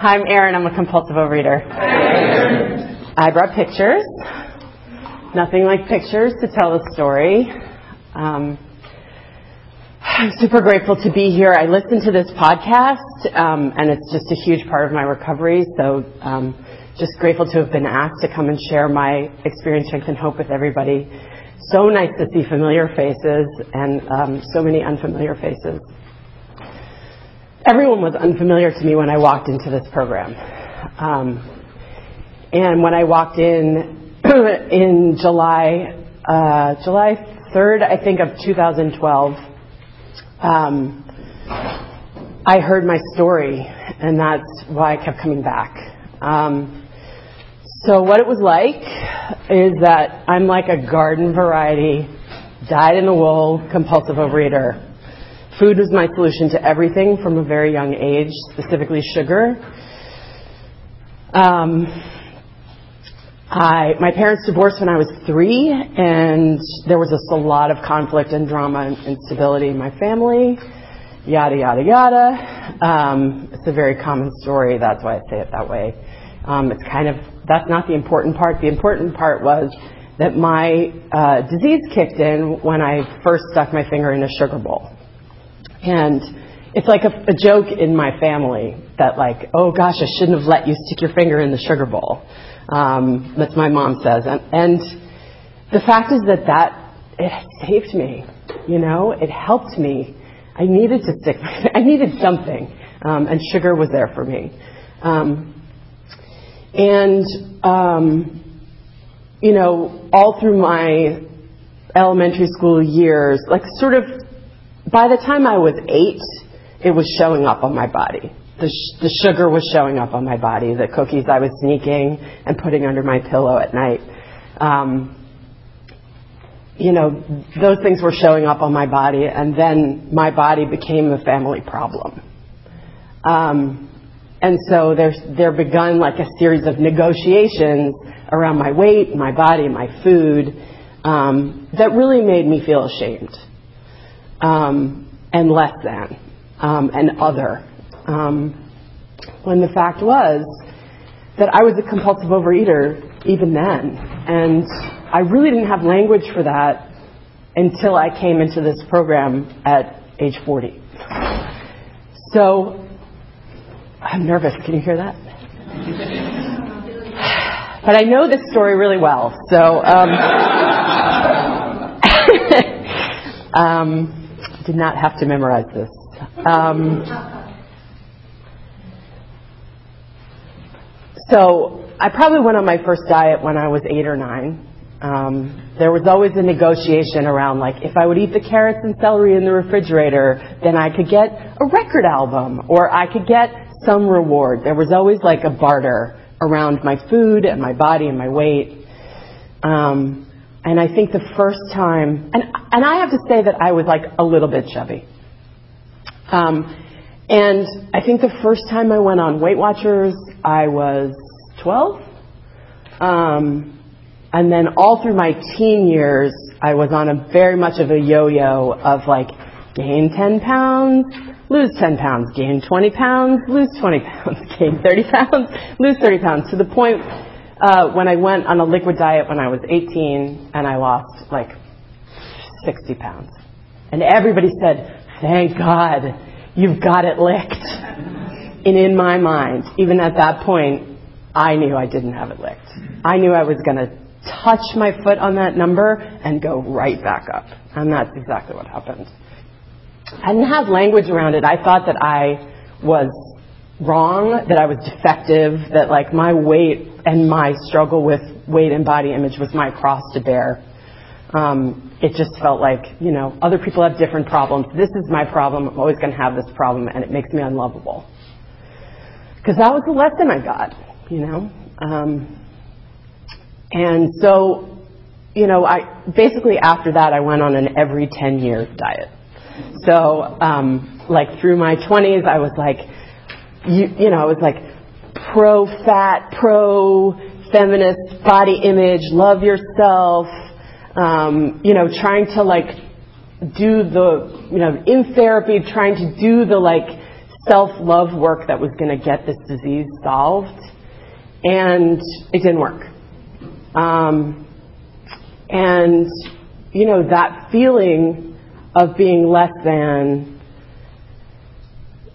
I'm Erin. I'm a compulsive overeater. I brought pictures. Nothing like pictures to tell the story. Um, I'm super grateful to be here. I listen to this podcast, um, and it's just a huge part of my recovery. So, um, just grateful to have been asked to come and share my experience, strength, and hope with everybody. So nice to see familiar faces and um, so many unfamiliar faces everyone was unfamiliar to me when I walked into this program. Um, and when I walked in in July, uh, July 3rd, I think, of 2012, um, I heard my story, and that's why I kept coming back. Um, so what it was like is that I'm like a garden variety, dyed in the wool compulsive overeater. Food was my solution to everything from a very young age, specifically sugar. Um, I, my parents divorced when I was three, and there was just a lot of conflict and drama and instability in my family. Yada yada yada. Um, it's a very common story. That's why I say it that way. Um, it's kind of that's not the important part. The important part was that my uh, disease kicked in when I first stuck my finger in a sugar bowl. And it's like a, a joke in my family that like, oh gosh, I shouldn't have let you stick your finger in the sugar bowl. Um, that's my mom says. And, and the fact is that that it saved me. You know, it helped me. I needed to stick. I needed something, um, and sugar was there for me. Um, and um, you know, all through my elementary school years, like sort of by the time I was eight, it was showing up on my body. The, sh- the sugar was showing up on my body. The cookies I was sneaking and putting under my pillow at night. Um, you know, those things were showing up on my body, and then my body became a family problem. Um, and so there's there begun like a series of negotiations around my weight, my body, my food um, that really made me feel ashamed and less than um, and other. Um, when the fact was that I was a compulsive overeater even then, and I really didn't have language for that until I came into this program at age 40. So I'm nervous. Can you hear that? But I know this story really well, so um, um, did not have to memorize this. Um, so I probably went on my first diet when I was eight or nine. Um, there was always a negotiation around like if I would eat the carrots and celery in the refrigerator, then I could get a record album or I could get some reward. There was always like a barter around my food and my body and my weight. Um, and I think the first time, and, and I have to say that I was like a little bit chubby. Um, and I think the first time I went on Weight Watchers, I was 12. Um, and then all through my teen years, I was on a very much of a yo-yo of like gain 10 pounds, lose 10 pounds, gain 20 pounds, lose 20 pounds, gain 30 pounds, lose 30 pounds, to the point uh, when I went on a liquid diet when I was 18 and I lost like 60 pounds. And everybody said, thank God, you've got it licked. And in my mind, even at that point, I knew I didn't have it licked. I knew I was going to touch my foot on that number and go right back up. And that's exactly what happened. I didn't have language around it. I thought that I was wrong, that I was defective, that like my weight and my struggle with weight and body image was my cross to bear. Um, it just felt like, you know, other people have different problems. This is my problem. I'm always going to have this problem, and it makes me unlovable. Because that was the lesson I got, you know. Um, and so, you know, I basically after that I went on an every 10 year diet. So, um, like through my 20s, I was like, you, you know, I was like pro fat, pro feminist body image, love yourself, um, you know, trying to like do the, you know, in therapy, trying to do the like self love work that was going to get this disease solved, and it didn't work. Um, and, you know, that feeling of being less than,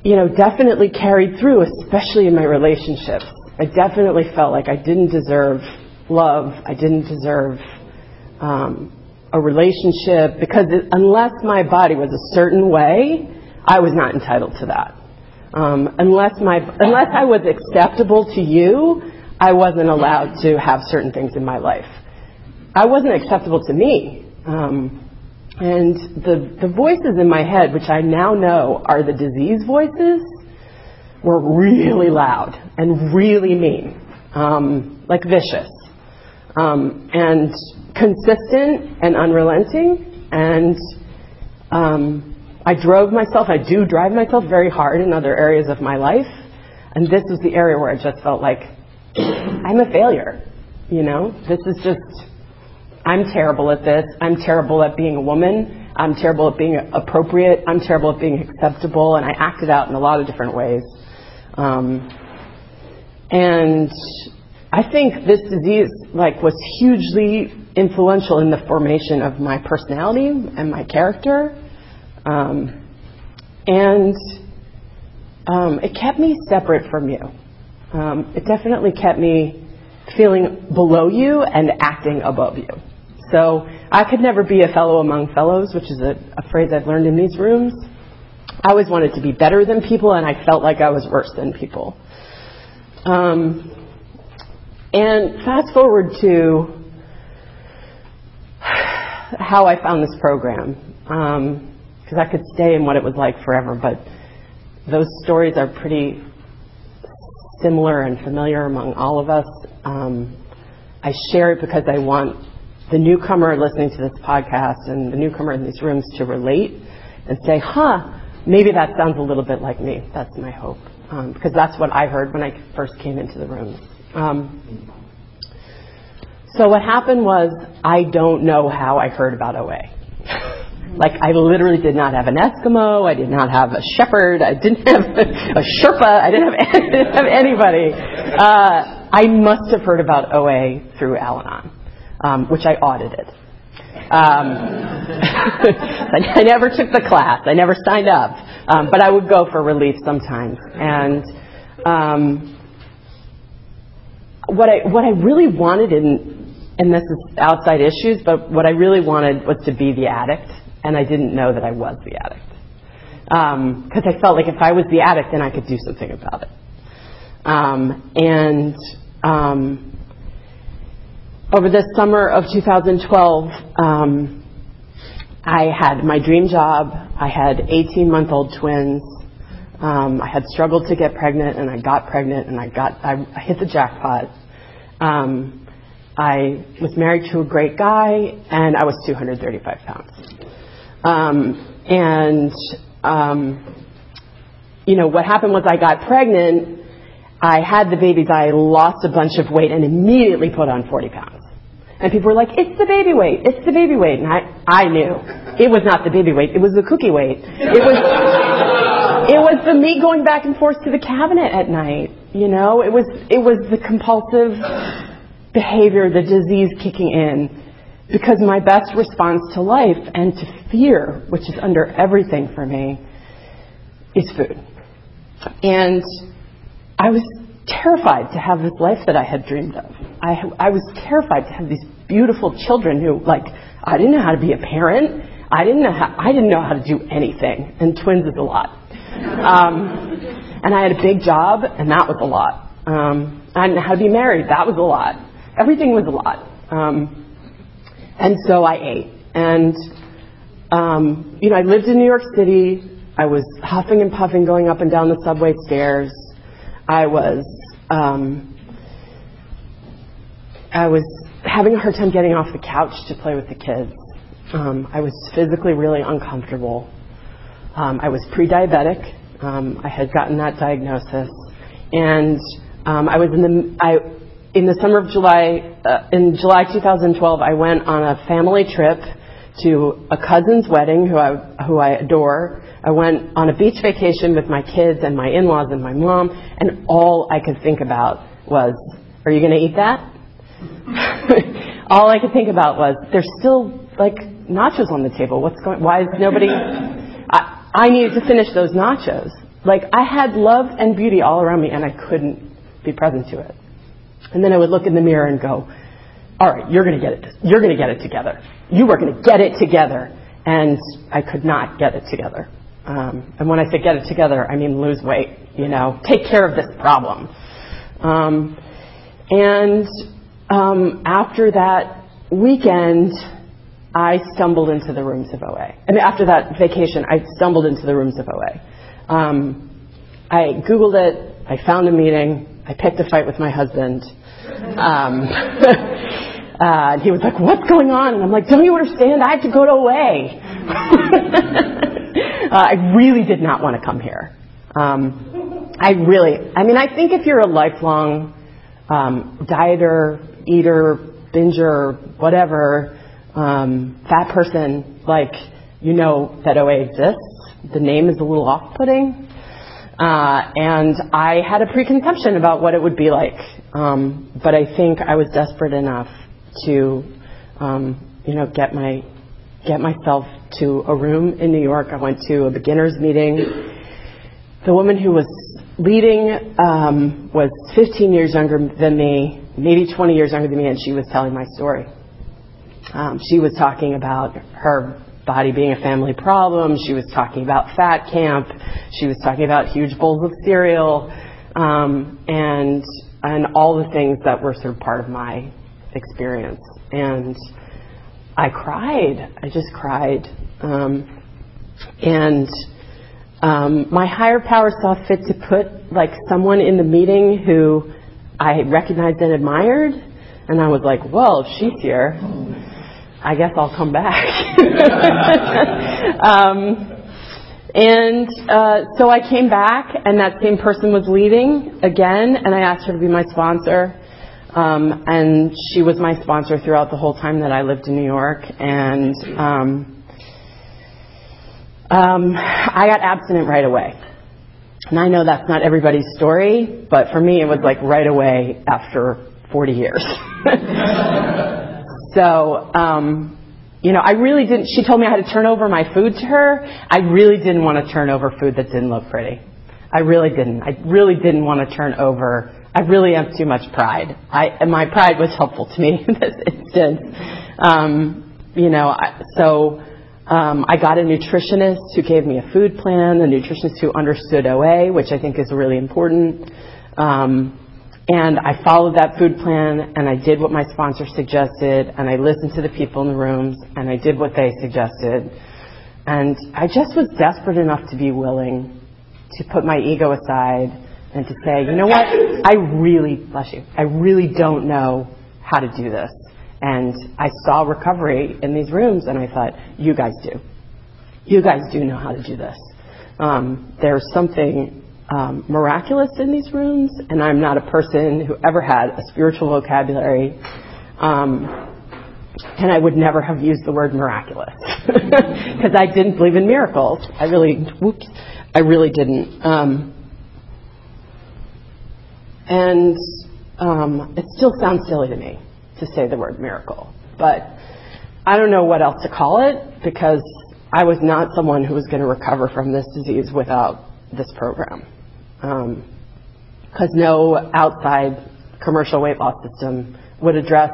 you know, definitely carried through, especially in my relationships. I definitely felt like I didn't deserve love. I didn't deserve um, a relationship because it, unless my body was a certain way, I was not entitled to that. Um, unless my unless I was acceptable to you, I wasn't allowed to have certain things in my life. I wasn't acceptable to me. Um, and the the voices in my head, which I now know are the disease voices, were really loud and really mean, um, like vicious, um, and consistent and unrelenting. And um, I drove myself. I do drive myself very hard in other areas of my life, and this was the area where I just felt like I'm a failure. You know, this is just I'm terrible at this. I'm terrible at being a woman. I'm terrible at being appropriate. I'm terrible at being acceptable, and I acted out in a lot of different ways. Um, and I think this disease, like, was hugely influential in the formation of my personality and my character. Um, and um, it kept me separate from you. Um, it definitely kept me feeling below you and acting above you. So I could never be a fellow among fellows, which is a, a phrase I've learned in these rooms. I always wanted to be better than people, and I felt like I was worse than people. Um, and fast forward to how I found this program, because um, I could stay in what it was like forever, but those stories are pretty similar and familiar among all of us. Um, I share it because I want the newcomer listening to this podcast and the newcomer in these rooms to relate and say, huh, maybe that sounds a little bit like me. That's my hope. Um, because that's what I heard when I first came into the rooms. Um, so what happened was I don't know how I heard about OA. like I literally did not have an Eskimo. I did not have a shepherd. I didn't have a Sherpa. I didn't have, I didn't have anybody. Uh, I must have heard about OA through Al-Anon, um, which I audited. Um, I never took the class. I never signed up, um, but I would go for relief sometimes. And um, what I what I really wanted in and this is outside issues, but what I really wanted was to be the addict, and I didn't know that I was the addict because um, I felt like if I was the addict, then I could do something about it. Um, and um, over the summer of 2012, um, I had my dream job. I had 18 month old twins. Um, I had struggled to get pregnant, and I got pregnant, and I got I, I hit the jackpot. Um, I was married to a great guy, and I was 235 pounds. Um, and um, you know what happened was I got pregnant. I had the babies. I lost a bunch of weight and immediately put on 40 pounds. And people were like, it's the baby weight, it's the baby weight. And I, I knew. It was not the baby weight, it was the cookie weight. It was, it was the me going back and forth to the cabinet at night. You know, it was, it was the compulsive behavior, the disease kicking in. Because my best response to life and to fear, which is under everything for me, is food. And I was terrified to have this life that I had dreamed of. I, I was terrified to have these beautiful children who, like, I didn't know how to be a parent. I didn't know how, I didn't know how to do anything. And twins is a lot. Um, and I had a big job, and that was a lot. Um, I didn't know how to be married. That was a lot. Everything was a lot. Um, and so I ate. And, um, you know, I lived in New York City. I was huffing and puffing going up and down the subway stairs. I was um, I was having a hard time getting off the couch to play with the kids. Um, I was physically really uncomfortable. Um, I was pre-diabetic. Um, I had gotten that diagnosis, and um, I was in the I in the summer of July uh, in July 2012. I went on a family trip to a cousin's wedding who I, who I adore. I went on a beach vacation with my kids and my in-laws and my mom, and all I could think about was, are you going to eat that? all I could think about was, there's still like nachos on the table. What's going, why is nobody, I, I needed to finish those nachos. Like I had love and beauty all around me and I couldn't be present to it. And then I would look in the mirror and go, all right, you're going to get it. You're going to get it together. You are going to get it together. And I could not get it together. Um, and when I say get it together, I mean lose weight, you know, take care of this problem. Um, and um, after that weekend, I stumbled into the rooms of OA. I mean, after that vacation, I stumbled into the rooms of OA. Um, I Googled it. I found a meeting. I picked a fight with my husband. Um, uh, and he was like, what's going on? And I'm like, don't you understand? I have to go to OA. uh, I really did not want to come here. Um, I really, I mean, I think if you're a lifelong um, dieter, eater, binger, whatever, um, fat person, like, you know that OA exists. The name is a little off-putting. Uh, and I had a preconception about what it would be like. Um, but I think I was desperate enough to, um, you know, get my, get myself to a room in New York. I went to a beginners meeting. The woman who was leading um, was 15 years younger than me, maybe 20 years younger than me, and she was telling my story. Um, she was talking about her body being a family problem. She was talking about fat camp. She was talking about huge bowls of cereal, um, and and all the things that were sort of part of my experience. And I cried. I just cried. Um, and um, my higher power saw fit to put like someone in the meeting who I recognized and admired, and I was like, well, if she's here, I guess I'll come back. um, and uh, so I came back, and that same person was leaving again, and I asked her to be my sponsor. Um, and she was my sponsor throughout the whole time that I lived in New York. And um, um, I got abstinent right away. And I know that's not everybody's story, but for me it was like right away after 40 years. So, um, you know, I really didn't, she told me I had to turn over my food to her. I really didn't want to turn over food that didn't look pretty. I really didn't. I really didn't want to turn over. I really have too much pride. I, and my pride was helpful to me in this instance. Um, you know, I, so, um, I got a nutritionist who gave me a food plan, a nutritionist who understood OA, which I think is really important. Um, and I followed that food plan and I did what my sponsor suggested and I listened to the people in the rooms and I did what they suggested. And I just was desperate enough to be willing to put my ego aside and to say, you know what? I really, bless you, I really don't know how to do this. And I saw recovery in these rooms and I thought, you guys do. You guys do know how to do this. Um, there's something um, miraculous in these rooms, and I'm not a person who ever had a spiritual vocabulary. Um, and I would never have used the word miraculous because I didn't believe in miracles. I really, whoops, I really didn't. Um, and um, it still sounds silly to me to say the word miracle, but I don't know what else to call it because I was not someone who was going to recover from this disease without this program. Because um, no outside commercial weight loss system would address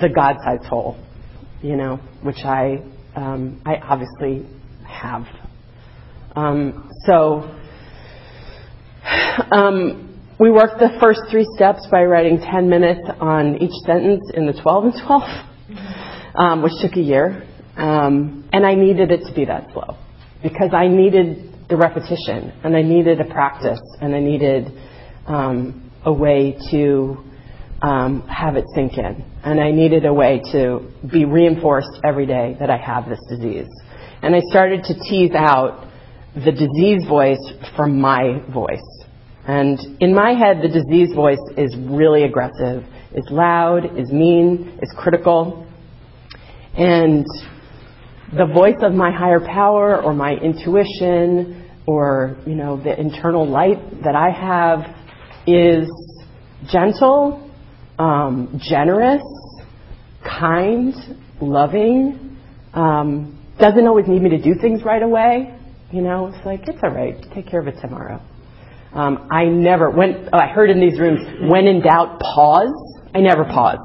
the God-sized hole, you know, which I um, I obviously have. Um, so um, we worked the first three steps by writing 10 minutes on each sentence in the 12 and 12, um, which took a year. Um, and I needed it to be that slow because I needed the repetition, and I needed a practice, and I needed um, a way to um, have it sink in, and I needed a way to be reinforced every day that I have this disease. And I started to tease out the disease voice from my voice. And in my head, the disease voice is really aggressive, is loud, is mean, is critical. And the voice of my higher power or my intuition or, you know, the internal light that I have is gentle, um, generous, kind, loving, um, doesn't always need me to do things right away. You know, it's like, it's all right. Take care of it tomorrow. Um, I never, when, oh, I heard in these rooms, when in doubt, pause. I never pause.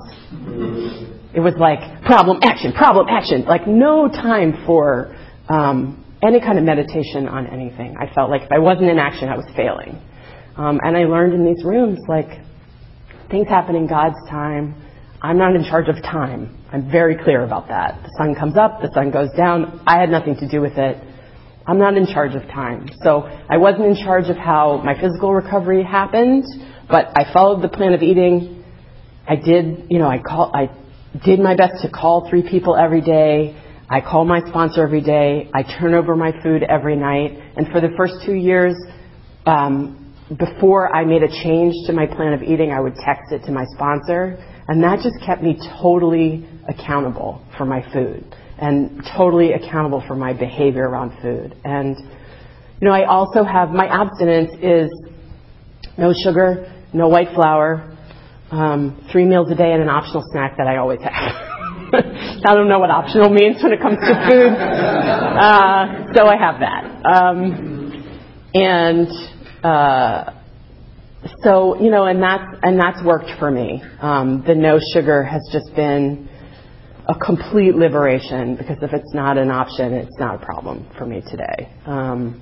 It was like problem, action, problem, action. Like no time for um, any kind of meditation on anything. I felt like if I wasn't in action, I was failing. Um, and I learned in these rooms, like, things happen in God's time. I'm not in charge of time. I'm very clear about that. The sun comes up, the sun goes down. I had nothing to do with it. I'm not in charge of time. So I wasn't in charge of how my physical recovery happened, but I followed the plan of eating. I did, you know, I call, I did my best to call three people every day. I call my sponsor every day. I turn over my food every night. And for the first two years, um, before I made a change to my plan of eating, I would text it to my sponsor. And that just kept me totally accountable for my food and totally accountable for my behavior around food. And, you know, I also have my abstinence is no sugar, no white flour, um, three meals a day, and an optional snack that I always have. I don't know what optional means when it comes to food, uh, so I have that. Um, and uh, so, you know, and that's and that's worked for me. Um, the no sugar has just been a complete liberation because if it's not an option, it's not a problem for me today. Um,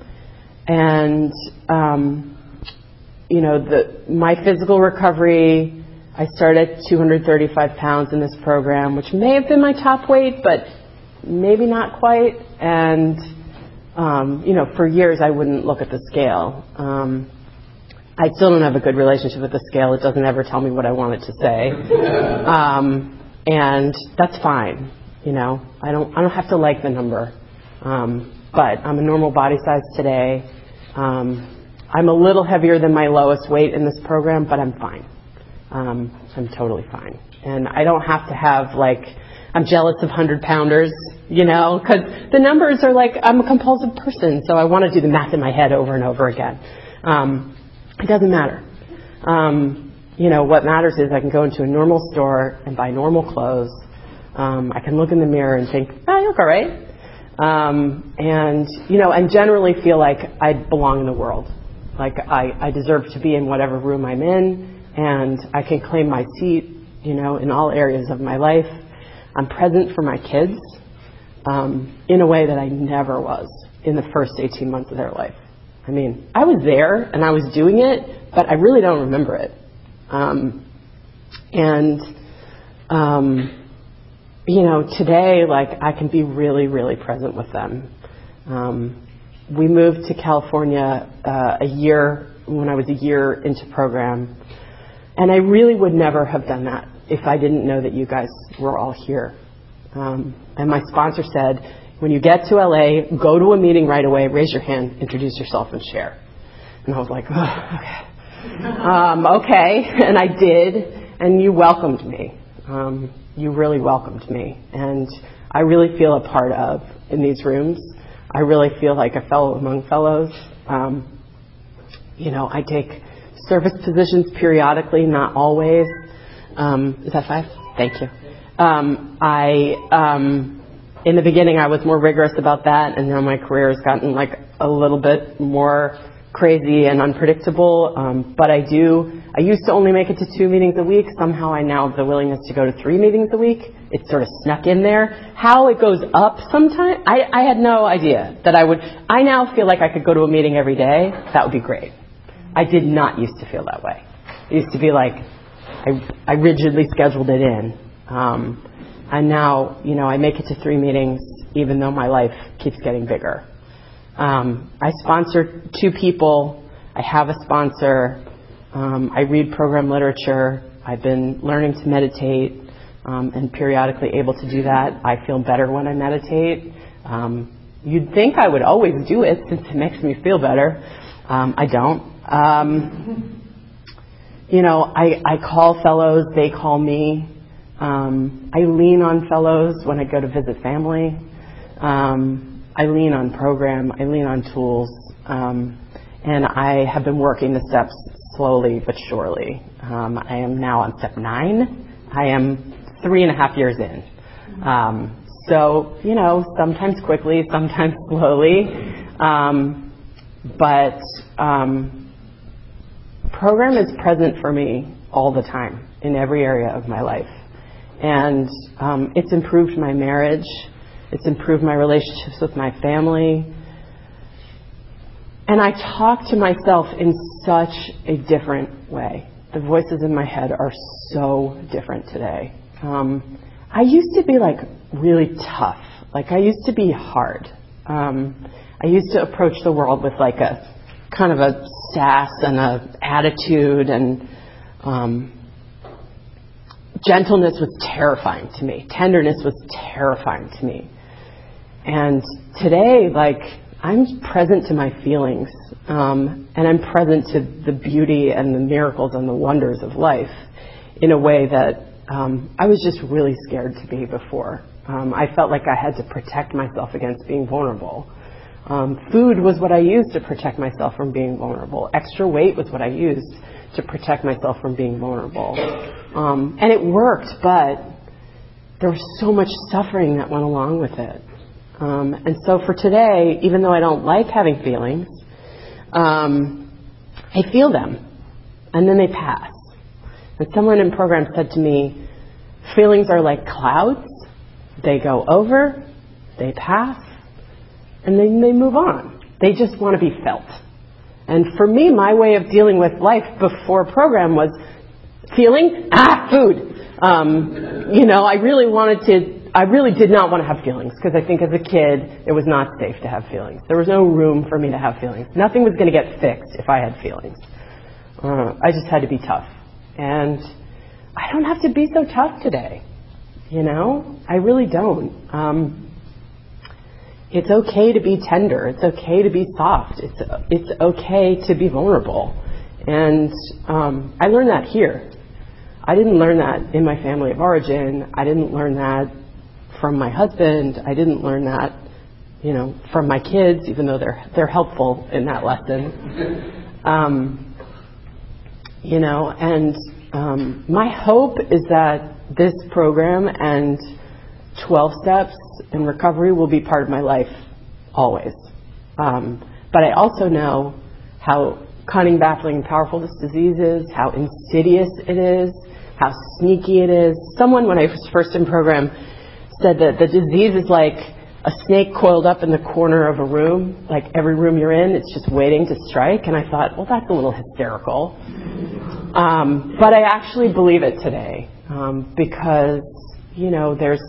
and um, you know, the, my physical recovery, I started at 235 pounds in this program, which may have been my top weight, but maybe not quite. And um, you know, for years I wouldn't look at the scale. Um, I still don't have a good relationship with the scale. It doesn't ever tell me what I want it to say. Um, and that's fine. You know, I don't I don't have to like the number, um, but I'm a normal body size today. Um, I'm a little heavier than my lowest weight in this program, but I'm fine. Um, I'm totally fine, and I don't have to have like I'm jealous of hundred pounders, you know, because the numbers are like I'm a compulsive person, so I want to do the math in my head over and over again. Um, it doesn't matter. Um, you know, what matters is I can go into a normal store and buy normal clothes. Um, I can look in the mirror and think, oh, you look all right. Um, and, you know, and generally feel like I belong in the world. Like I, I deserve to be in whatever room I'm in and I can claim my seat, you know, in all areas of my life. I'm present for my kids um, in a way that I never was in the first 18 months of their life. I mean, I was there and I was doing it, but I really don't remember it. Um, and, um, you know, today, like, I can be really, really present with them. Um, we moved to California uh, a year when I was a year into program, and I really would never have done that if I didn't know that you guys were all here. Um, and my sponsor said, when you get to LA, go to a meeting right away, raise your hand, introduce yourself, and share. And I was like, okay um, okay, and I did, and you welcomed me. Um, you really welcomed me, and I really feel a part of in these rooms. I really feel like a fellow among fellows. Um, you know, I take service positions periodically, not always. Um, is that five? Thank you. Um, I, um, in the beginning, I was more rigorous about that, and now my career has gotten like a little bit more crazy and unpredictable. Um, but I do. I used to only make it to two meetings a week. Somehow I now have the willingness to go to three meetings a week. It sort of snuck in there. How it goes up sometimes, I, I had no idea that I would. I now feel like I could go to a meeting every day. That would be great. I did not used to feel that way. It used to be like I, I rigidly scheduled it in. Um, and now, you know, I make it to three meetings even though my life keeps getting bigger. Um, I sponsor two people. I have a sponsor. Um, I read program literature. I've been learning to meditate um, and periodically able to do that. I feel better when I meditate. Um, you'd think I would always do it since it makes me feel better. Um, I don't. Um, you know, I, I call fellows, they call me. Um, I lean on fellows when I go to visit family. Um, I lean on program, I lean on tools, um, and I have been working the steps slowly but surely. Um, I am now on step nine. I am three and a half years in. Um, so, you know, sometimes quickly, sometimes slowly. Um, but um, program is present for me all the time in every area of my life. And um, it's improved my marriage. It's improved my relationships with my family. And I talk to myself in such a different way. The voices in my head are so different today. Um, I used to be like really tough. Like I used to be hard. Um, I used to approach the world with like a kind of a sass and a attitude and um, gentleness was terrifying to me. Tenderness was terrifying to me. And today, like, I'm present to my feelings, um, and I'm present to the beauty and the miracles and the wonders of life in a way that um, I was just really scared to be before. Um, I felt like I had to protect myself against being vulnerable. Um, food was what I used to protect myself from being vulnerable. Extra weight was what I used to protect myself from being vulnerable. Um, and it worked, but there was so much suffering that went along with it. Um, and so for today, even though I don't like having feelings, um, I feel them, and then they pass. And someone in program said to me, feelings are like clouds. They go over, they pass, and then they move on. They just want to be felt. And for me, my way of dealing with life before program was feeling, ah, food. Um, you know, I really wanted to, I really did not want to have feelings because I think as a kid, it was not safe to have feelings. There was no room for me to have feelings. Nothing was going to get fixed if I had feelings. Uh, I just had to be tough. And I don't have to be so tough today. You know, I really don't. Um, it's okay to be tender. It's okay to be soft. It's it's okay to be vulnerable. And um, I learned that here. I didn't learn that in my family of origin. I didn't learn that from my husband. I didn't learn that, you know, from my kids, even though they're they're helpful in that lesson. Um, you know, and um, my hope is that this program and 12 steps in recovery will be part of my life always. Um, but I also know how cunning, baffling, and powerful this disease is, how insidious it is, how sneaky it is. Someone, when I was first in program, said that the disease is like a snake coiled up in the corner of a room. Like every room you're in, it's just waiting to strike. And I thought, well, that's a little hysterical. Um, but I actually believe it today um, because, you know, there's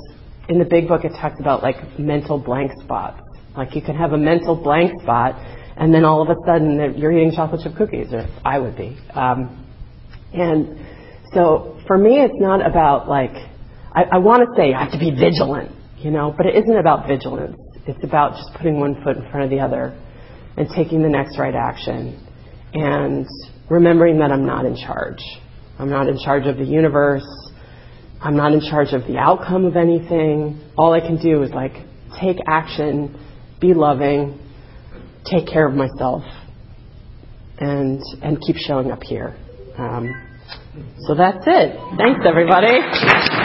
in the big book it talks about like mental blank spots. Like you can have a mental blank spot, and then all of a sudden you're eating chocolate chip cookies, or I would be. Um, and so for me, it's not about like I, I want to say I have to be vigilant, you know, but it isn't about vigilance. It's about just putting one foot in front of the other and taking the next right action and remembering that I'm not in charge. I'm not in charge of the universe. I'm not in charge of the outcome of anything. All I can do is like take action, be loving, take care of myself, and and keep showing up here. Um, so that's it. Thanks, everybody.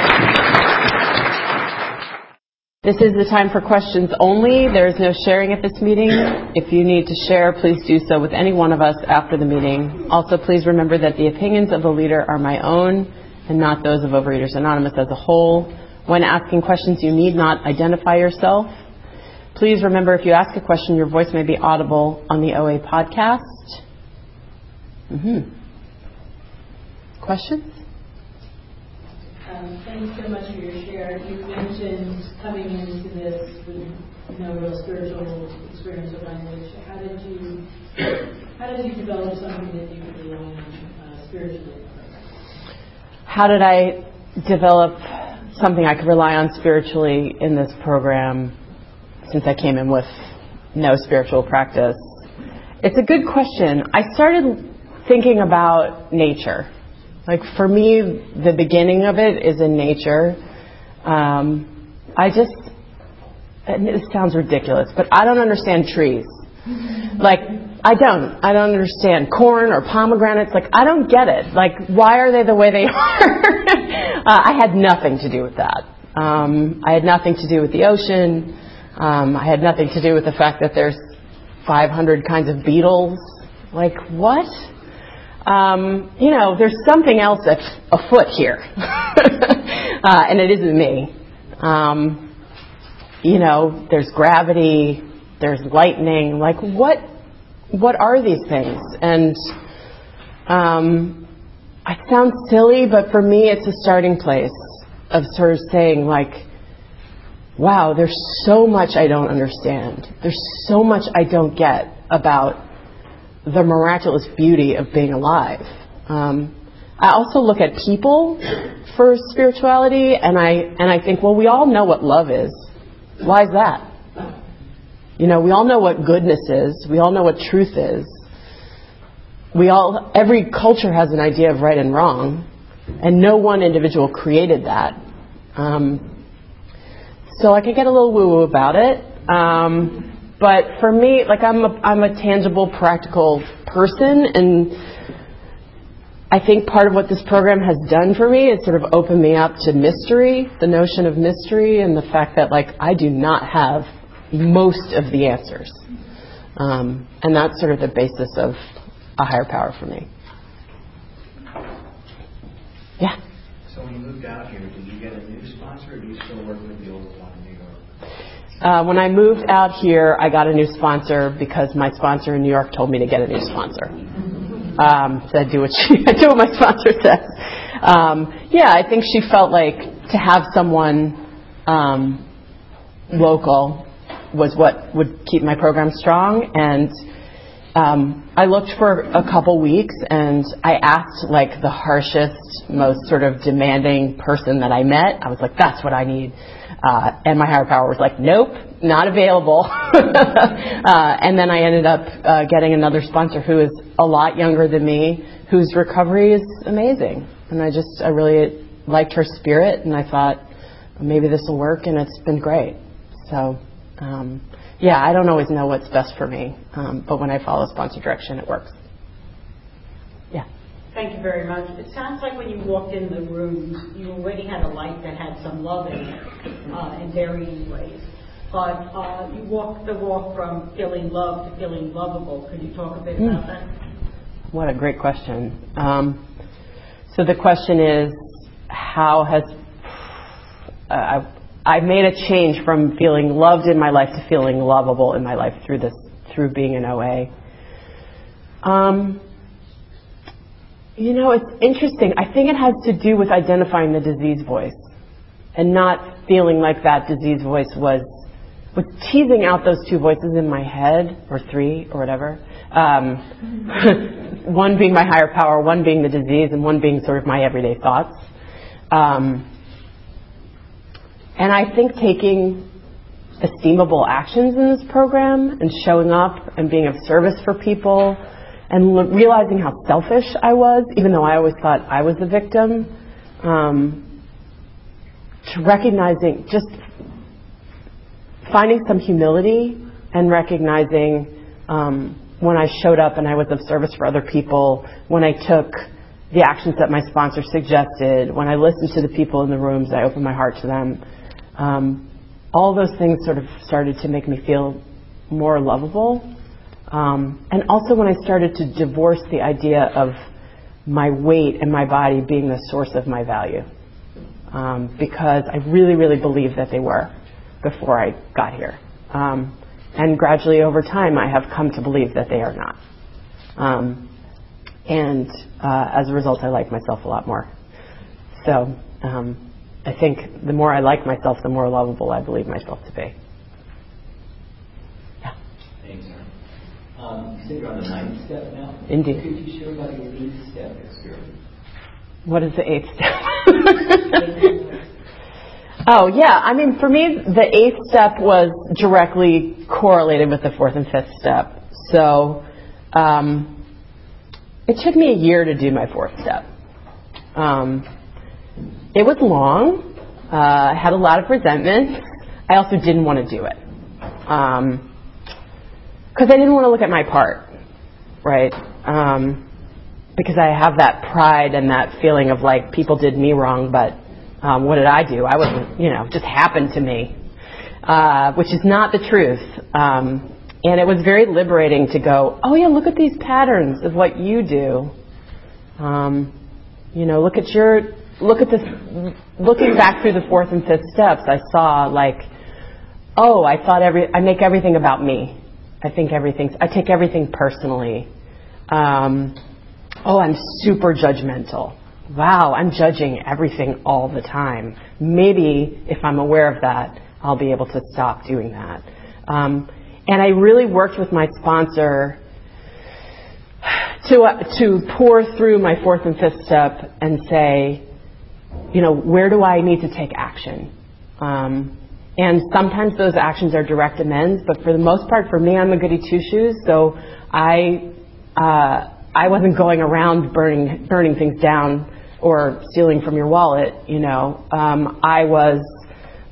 This is the time for questions only. There is no sharing at this meeting. If you need to share, please do so with any one of us after the meeting. Also, please remember that the opinions of the leader are my own and not those of Overeaters Anonymous as a whole. When asking questions, you need not identify yourself. Please remember if you ask a question, your voice may be audible on the OA podcast. Mm-hmm. Questions? Um, thanks so much for your share. You mentioned coming into this with no real spiritual experience or language. How did you how did you develop something that you could rely on uh, spiritually? how did I develop something I could rely on spiritually in this program since I came in with no spiritual practice? It's a good question. I started thinking about nature. Like for me, the beginning of it is in nature. Um, I just and this sounds ridiculous, but I don't understand trees. Like, I don't. I don't understand corn or pomegranates. Like, I don't get it. Like, why are they the way they are? uh, I had nothing to do with that. Um, I had nothing to do with the ocean. Um, I had nothing to do with the fact that there's 500 kinds of beetles. Like, what? Um, you know, there's something else that's afoot here. uh, and it isn't me. Um, you know, there's gravity, there's lightning. Like, what, what are these things? And um, I sound silly, but for me, it's a starting place of sort of saying, like, wow, there's so much I don't understand. There's so much I don't get about the miraculous beauty of being alive. Um, I also look at people for spirituality, and I and I think, well, we all know what love is. Why is that? You know, we all know what goodness is. We all know what truth is. We all, every culture has an idea of right and wrong, and no one individual created that. Um, so I could get a little woo-woo about it. Um, but for me, like I'm a, I'm a tangible, practical person, and I think part of what this program has done for me is sort of opened me up to mystery, the notion of mystery, and the fact that like I do not have most of the answers, um, and that's sort of the basis of a higher power for me. Yeah. So when you moved out here, did you get a new sponsor, or do you still work with the old one? Uh, when I moved out here, I got a new sponsor because my sponsor in New York told me to get a new sponsor. Um, I do what she, do what my sponsor says. Um, yeah, I think she felt like to have someone um, local was what would keep my program strong, and um, I looked for a couple weeks and I asked like the harshest, most sort of demanding person that I met. I was like, that's what I need. Uh, and my higher power was like, nope, not available. uh, and then I ended up uh, getting another sponsor who is a lot younger than me, whose recovery is amazing. And I just, I really liked her spirit and I thought, maybe this will work and it's been great. So, um, yeah, I don't always know what's best for me, um, but when I follow sponsor direction, it works. Thank you very much. It sounds like when you walked in the room, you already had a light that had some love in it uh, in varying ways. But uh, you walked the walk from feeling loved to feeling lovable. Could you talk a bit mm. about that? What a great question. Um, so the question is, how has uh, I've made a change from feeling loved in my life to feeling lovable in my life through this, through being in OA. Um, you know, it's interesting. I think it has to do with identifying the disease voice and not feeling like that disease voice was was teasing out those two voices in my head, or three, or whatever. Um, one being my higher power, one being the disease, and one being sort of my everyday thoughts. Um, and I think taking esteemable actions in this program and showing up and being of service for people and l- realizing how selfish I was, even though I always thought I was the victim, um, to recognizing just finding some humility and recognizing um, when I showed up and I was of service for other people, when I took the actions that my sponsor suggested, when I listened to the people in the rooms, I opened my heart to them um, all those things sort of started to make me feel more lovable. Um, and also when I started to divorce the idea of my weight and my body being the source of my value. Um, because I really, really believed that they were before I got here. Um, and gradually over time, I have come to believe that they are not. Um, and uh, as a result, I like myself a lot more. So um, I think the more I like myself, the more lovable I believe myself to be. Yeah. Thanks. Um, you said you're on the ninth step now. Indeed. Could you share about your eighth step experience? What is the eighth step? oh yeah, I mean for me the eighth step was directly correlated with the fourth and fifth step. So um, it took me a year to do my fourth step. Um, it was long. Uh, I had a lot of resentment. I also didn't want to do it. Um, because I didn't want to look at my part, right? Um, because I have that pride and that feeling of like people did me wrong, but um, what did I do? I wasn't, you know, just happened to me, uh, which is not the truth. Um, and it was very liberating to go, oh yeah, look at these patterns of what you do. Um, you know, look at your, look at this, looking back through the fourth and fifth steps, I saw like, oh, I thought every, I make everything about me. I think everything's, I take everything personally. Um, oh, I'm super judgmental. Wow, I'm judging everything all the time. Maybe if I'm aware of that, I'll be able to stop doing that. Um, and I really worked with my sponsor to, uh, to pour through my fourth and fifth step and say, you know, where do I need to take action? Um, and sometimes those actions are direct amends, but for the most part, for me, I'm a goody two shoes. So I, uh, I wasn't going around burning burning things down or stealing from your wallet. You know, um, I was,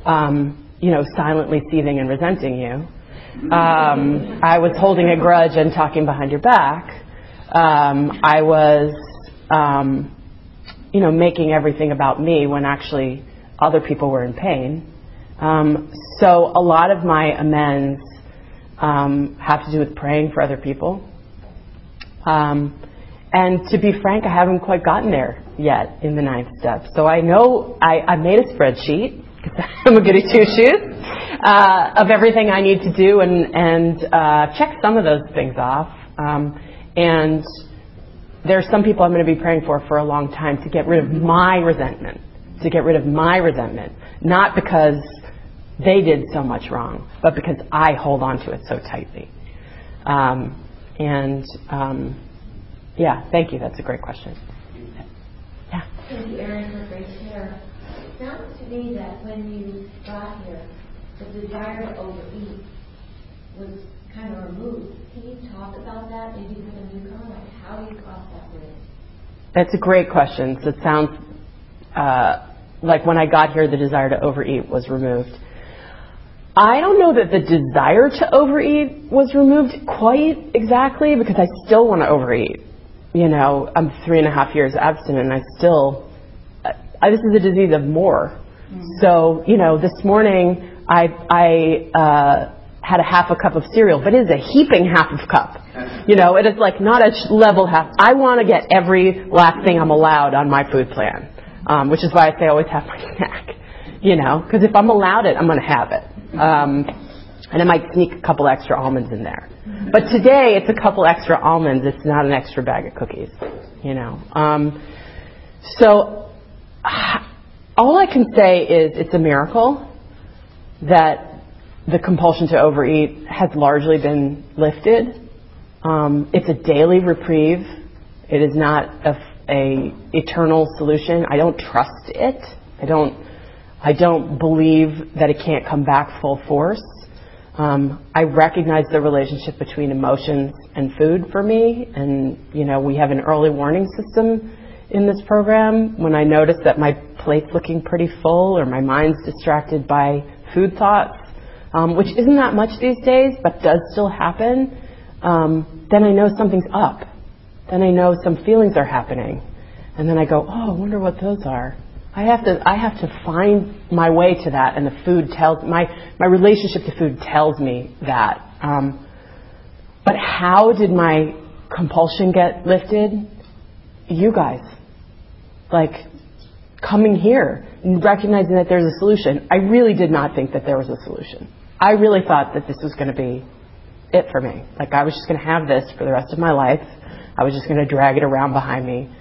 um, you know, silently seething and resenting you. Um, I was holding a grudge and talking behind your back. Um, I was, um, you know, making everything about me when actually other people were in pain. Um, so a lot of my amends um, have to do with praying for other people. Um, and to be frank, I haven't quite gotten there yet in the ninth step. So I know I, I made a spreadsheet because I'm a goody two shoes uh, of everything I need to do and and uh, check some of those things off. Um, and there's some people I'm going to be praying for for a long time to get rid of my resentment, to get rid of my resentment, not because they did so much wrong, but because I hold on to it so tightly. Um, and um, yeah, thank you. That's a great question. Yeah. Thank you, Erin, for great share. It sounds to me that when you got here, the desire to overeat was kind of removed. Can you talk about that, maybe for the newcomer, like how you crossed that bridge? That's a great question. So it sounds uh, like when I got here, the desire to overeat was removed. I don't know that the desire to overeat was removed quite exactly because I still want to overeat. You know, I'm three and a half years abstinent and I still, uh, this is a disease of more. Mm-hmm. So, you know, this morning I, I, uh, had a half a cup of cereal, but it is a heaping half of cup. You know, it is like not a level half. I want to get every last thing I'm allowed on my food plan, um, which is why I say I always have my snack. You know, because if I'm allowed it, I'm going to have it. Um, and I might sneak a couple extra almonds in there. But today it's a couple extra almonds. It's not an extra bag of cookies. You know. Um, so all I can say is it's a miracle that the compulsion to overeat has largely been lifted. Um, it's a daily reprieve. It is not a, a eternal solution. I don't trust it. I don't I don't believe that it can't come back full force. Um, I recognize the relationship between emotions and food for me, and you know we have an early warning system in this program. When I notice that my plate's looking pretty full or my mind's distracted by food thoughts, um, which isn't that much these days, but does still happen, um, then I know something's up. Then I know some feelings are happening, and then I go, oh, I wonder what those are. I have to I have to find my way to that, and the food tells my my relationship to food tells me that. Um, but how did my compulsion get lifted? You guys, like coming here and recognizing that there's a solution. I really did not think that there was a solution. I really thought that this was going to be it for me. Like I was just going to have this for the rest of my life. I was just going to drag it around behind me,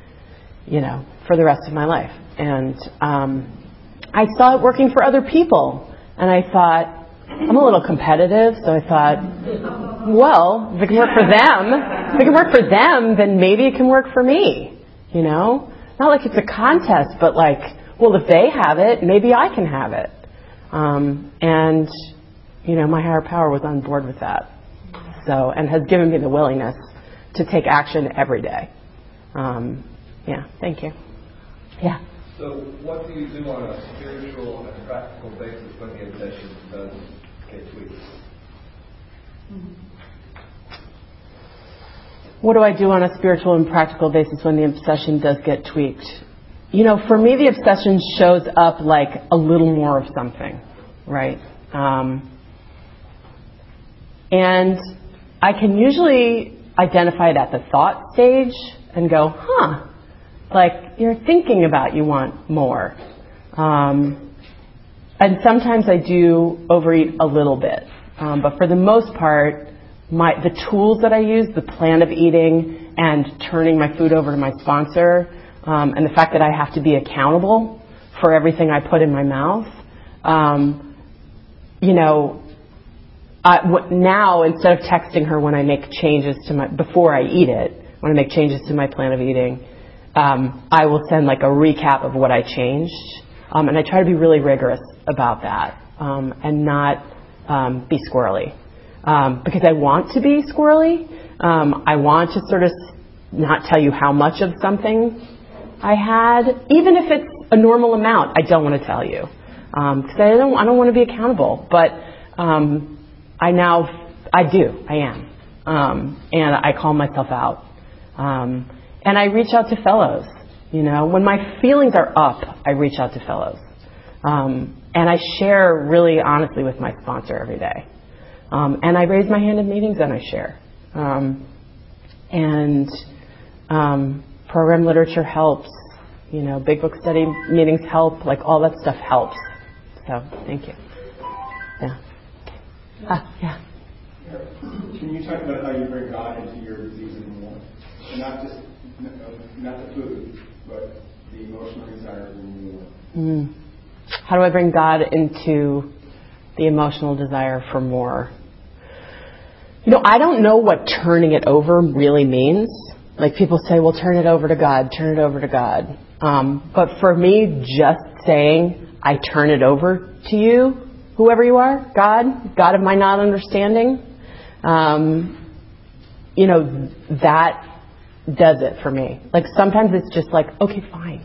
you know, for the rest of my life. And um, I saw it working for other people. And I thought, I'm a little competitive, so I thought, well, if it can work for them, if it can work for them, then maybe it can work for me. You know? Not like it's a contest, but like, well, if they have it, maybe I can have it. Um, and, you know, my higher power was on board with that. So, and has given me the willingness to take action every day. Um, yeah, thank you. Yeah. So what do you do on a spiritual and practical basis when the obsession does get tweaked? What do I do on a spiritual and practical basis when the obsession does get tweaked? You know, for me, the obsession shows up like a little more of something, right? Um, and I can usually identify it at the thought stage and go, huh, like you're thinking about you want more. Um, and sometimes I do overeat a little bit. Um, but for the most part, my, the tools that I use, the plan of eating and turning my food over to my sponsor, um, and the fact that I have to be accountable for everything I put in my mouth, um, you know, I, now instead of texting her when I make changes to my before I eat it, when I make changes to my plan of eating, um, I will send like a recap of what I changed, um, and I try to be really rigorous about that um, and not um, be squirrely um, because I want to be squirrely. Um, I want to sort of not tell you how much of something I had, even if it's a normal amount. I don't want to tell you because I don't. I don't want to be accountable, but I now I do. I am, and I call myself out. Um, and I reach out to fellows. You know, when my feelings are up, I reach out to fellows. Um, and I share really honestly with my sponsor every day. Um, and I raise my hand in meetings and I share. Um, and um, program literature helps. You know, big book study meetings help. Like all that stuff helps. So thank you. Yeah. Ah, yeah. Can you talk about how you bring God into your disease and more? And not just not the food, but the emotional desire for more. Mm. How do I bring God into the emotional desire for more? You know, I don't know what turning it over really means. Like people say, well, turn it over to God, turn it over to God. Um, but for me, just saying, I turn it over to you, whoever you are, God, God of my not understanding, um, you know, that does it for me. Like sometimes it's just like, okay, fine.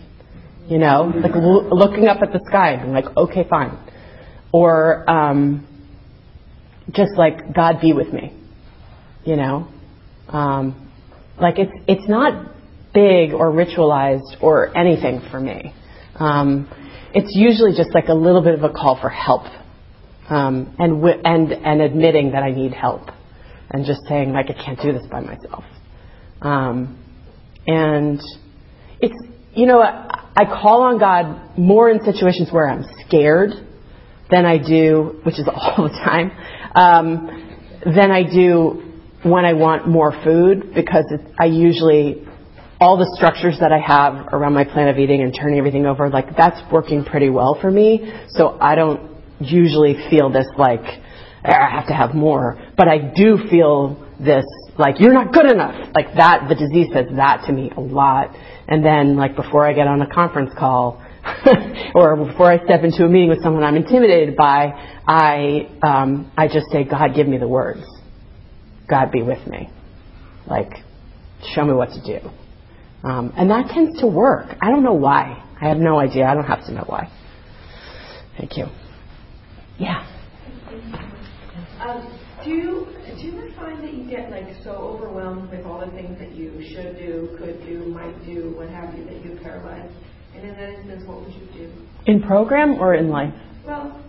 You know, like l- looking up at the sky and like, okay, fine. Or um, just like, God be with me. You know, um, like it's it's not big or ritualized or anything for me. Um, it's usually just like a little bit of a call for help, um, and w- and and admitting that I need help, and just saying like I can't do this by myself. Um, and it's, you know, I, I call on God more in situations where I'm scared than I do, which is all the time, um, than I do when I want more food because it, I usually, all the structures that I have around my plan of eating and turning everything over, like that's working pretty well for me. So I don't usually feel this like, I have to have more. But I do feel this like you're not good enough. Like that the disease says that to me a lot. And then like before i get on a conference call or before i step into a meeting with someone i'm intimidated by i um i just say god give me the words. God be with me. Like show me what to do. Um and that tends to work. I don't know why. I have no idea. I don't have to know why. Thank you. Yeah. Um, do you do you ever find that you get like so overwhelmed with all the things that you should do, could do, might do, what have you, that you're paralyzed? And in that instance, what would you do? In program or in life? Well,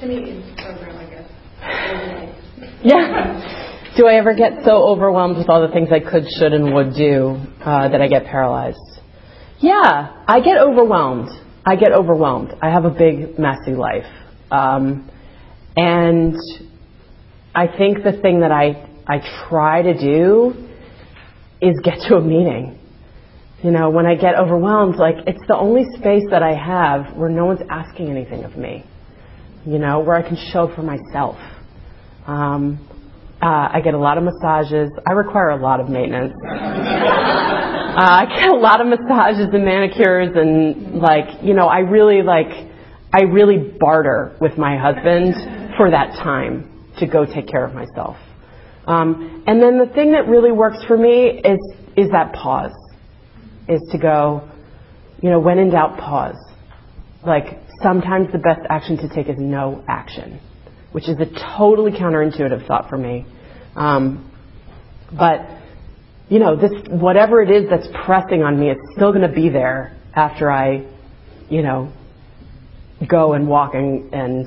to me, in program, I guess. Yeah. Do I ever get so overwhelmed with all the things I could, should, and would do uh, that I get paralyzed? Yeah, I get overwhelmed. I get overwhelmed. I have a big, messy life. Um, and I think the thing that I, I try to do is get to a meeting. You know, when I get overwhelmed, like it's the only space that I have where no one's asking anything of me. You know, where I can show for myself. Um, uh, I get a lot of massages. I require a lot of maintenance. uh, I get a lot of massages and manicures and like, you know, I really like, I really barter with my husband for that time to go take care of myself. Um, and then the thing that really works for me is is that pause, is to go, you know, when in doubt, pause. Like, sometimes the best action to take is no action, which is a totally counterintuitive thought for me. Um, but, you know, this, whatever it is that's pressing on me, it's still going to be there after I, you know, go and walk and, and,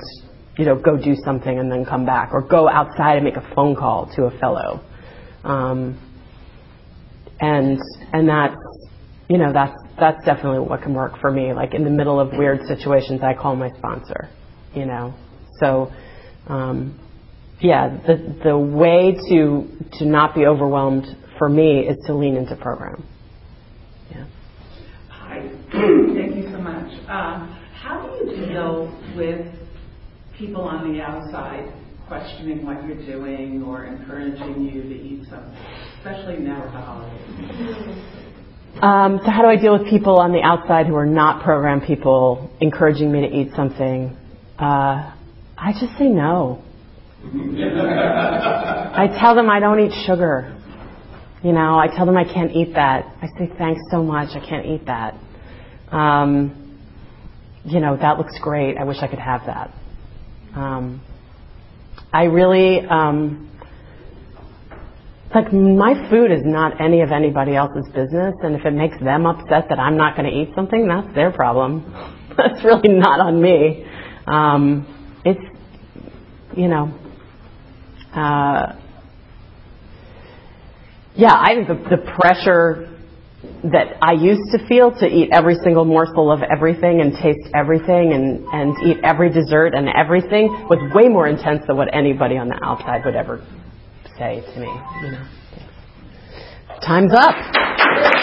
you know, go do something and then come back, or go outside and make a phone call to a fellow. Um, and, and that's, you know, that's, that's definitely what can work for me. Like in the middle of weird situations, I call my sponsor, you know. So, um, yeah, the, the way to, to not be overwhelmed for me is to lean into program. Yeah. Hi. Thank you so much. Uh, how do you deal with people on the outside questioning what you're doing or encouraging you to eat something, especially now at the holidays? Um, so how do I deal with people on the outside who are not program people encouraging me to eat something? Uh, I just say no. I tell them I don't eat sugar. You know, I tell them I can't eat that. I say thanks so much. I can't eat that. Um, you know, that looks great. I wish I could have that. Um, I really, um, like my food is not any of anybody else's business, and if it makes them upset that I'm not going to eat something, that's their problem. that's really not on me. Um, it's, you know, uh, yeah, I think the, the pressure that I used to feel to eat every single morsel of everything and taste everything and, and eat every dessert and everything was way more intense than what anybody on the outside would ever say to me. You know. Time's up.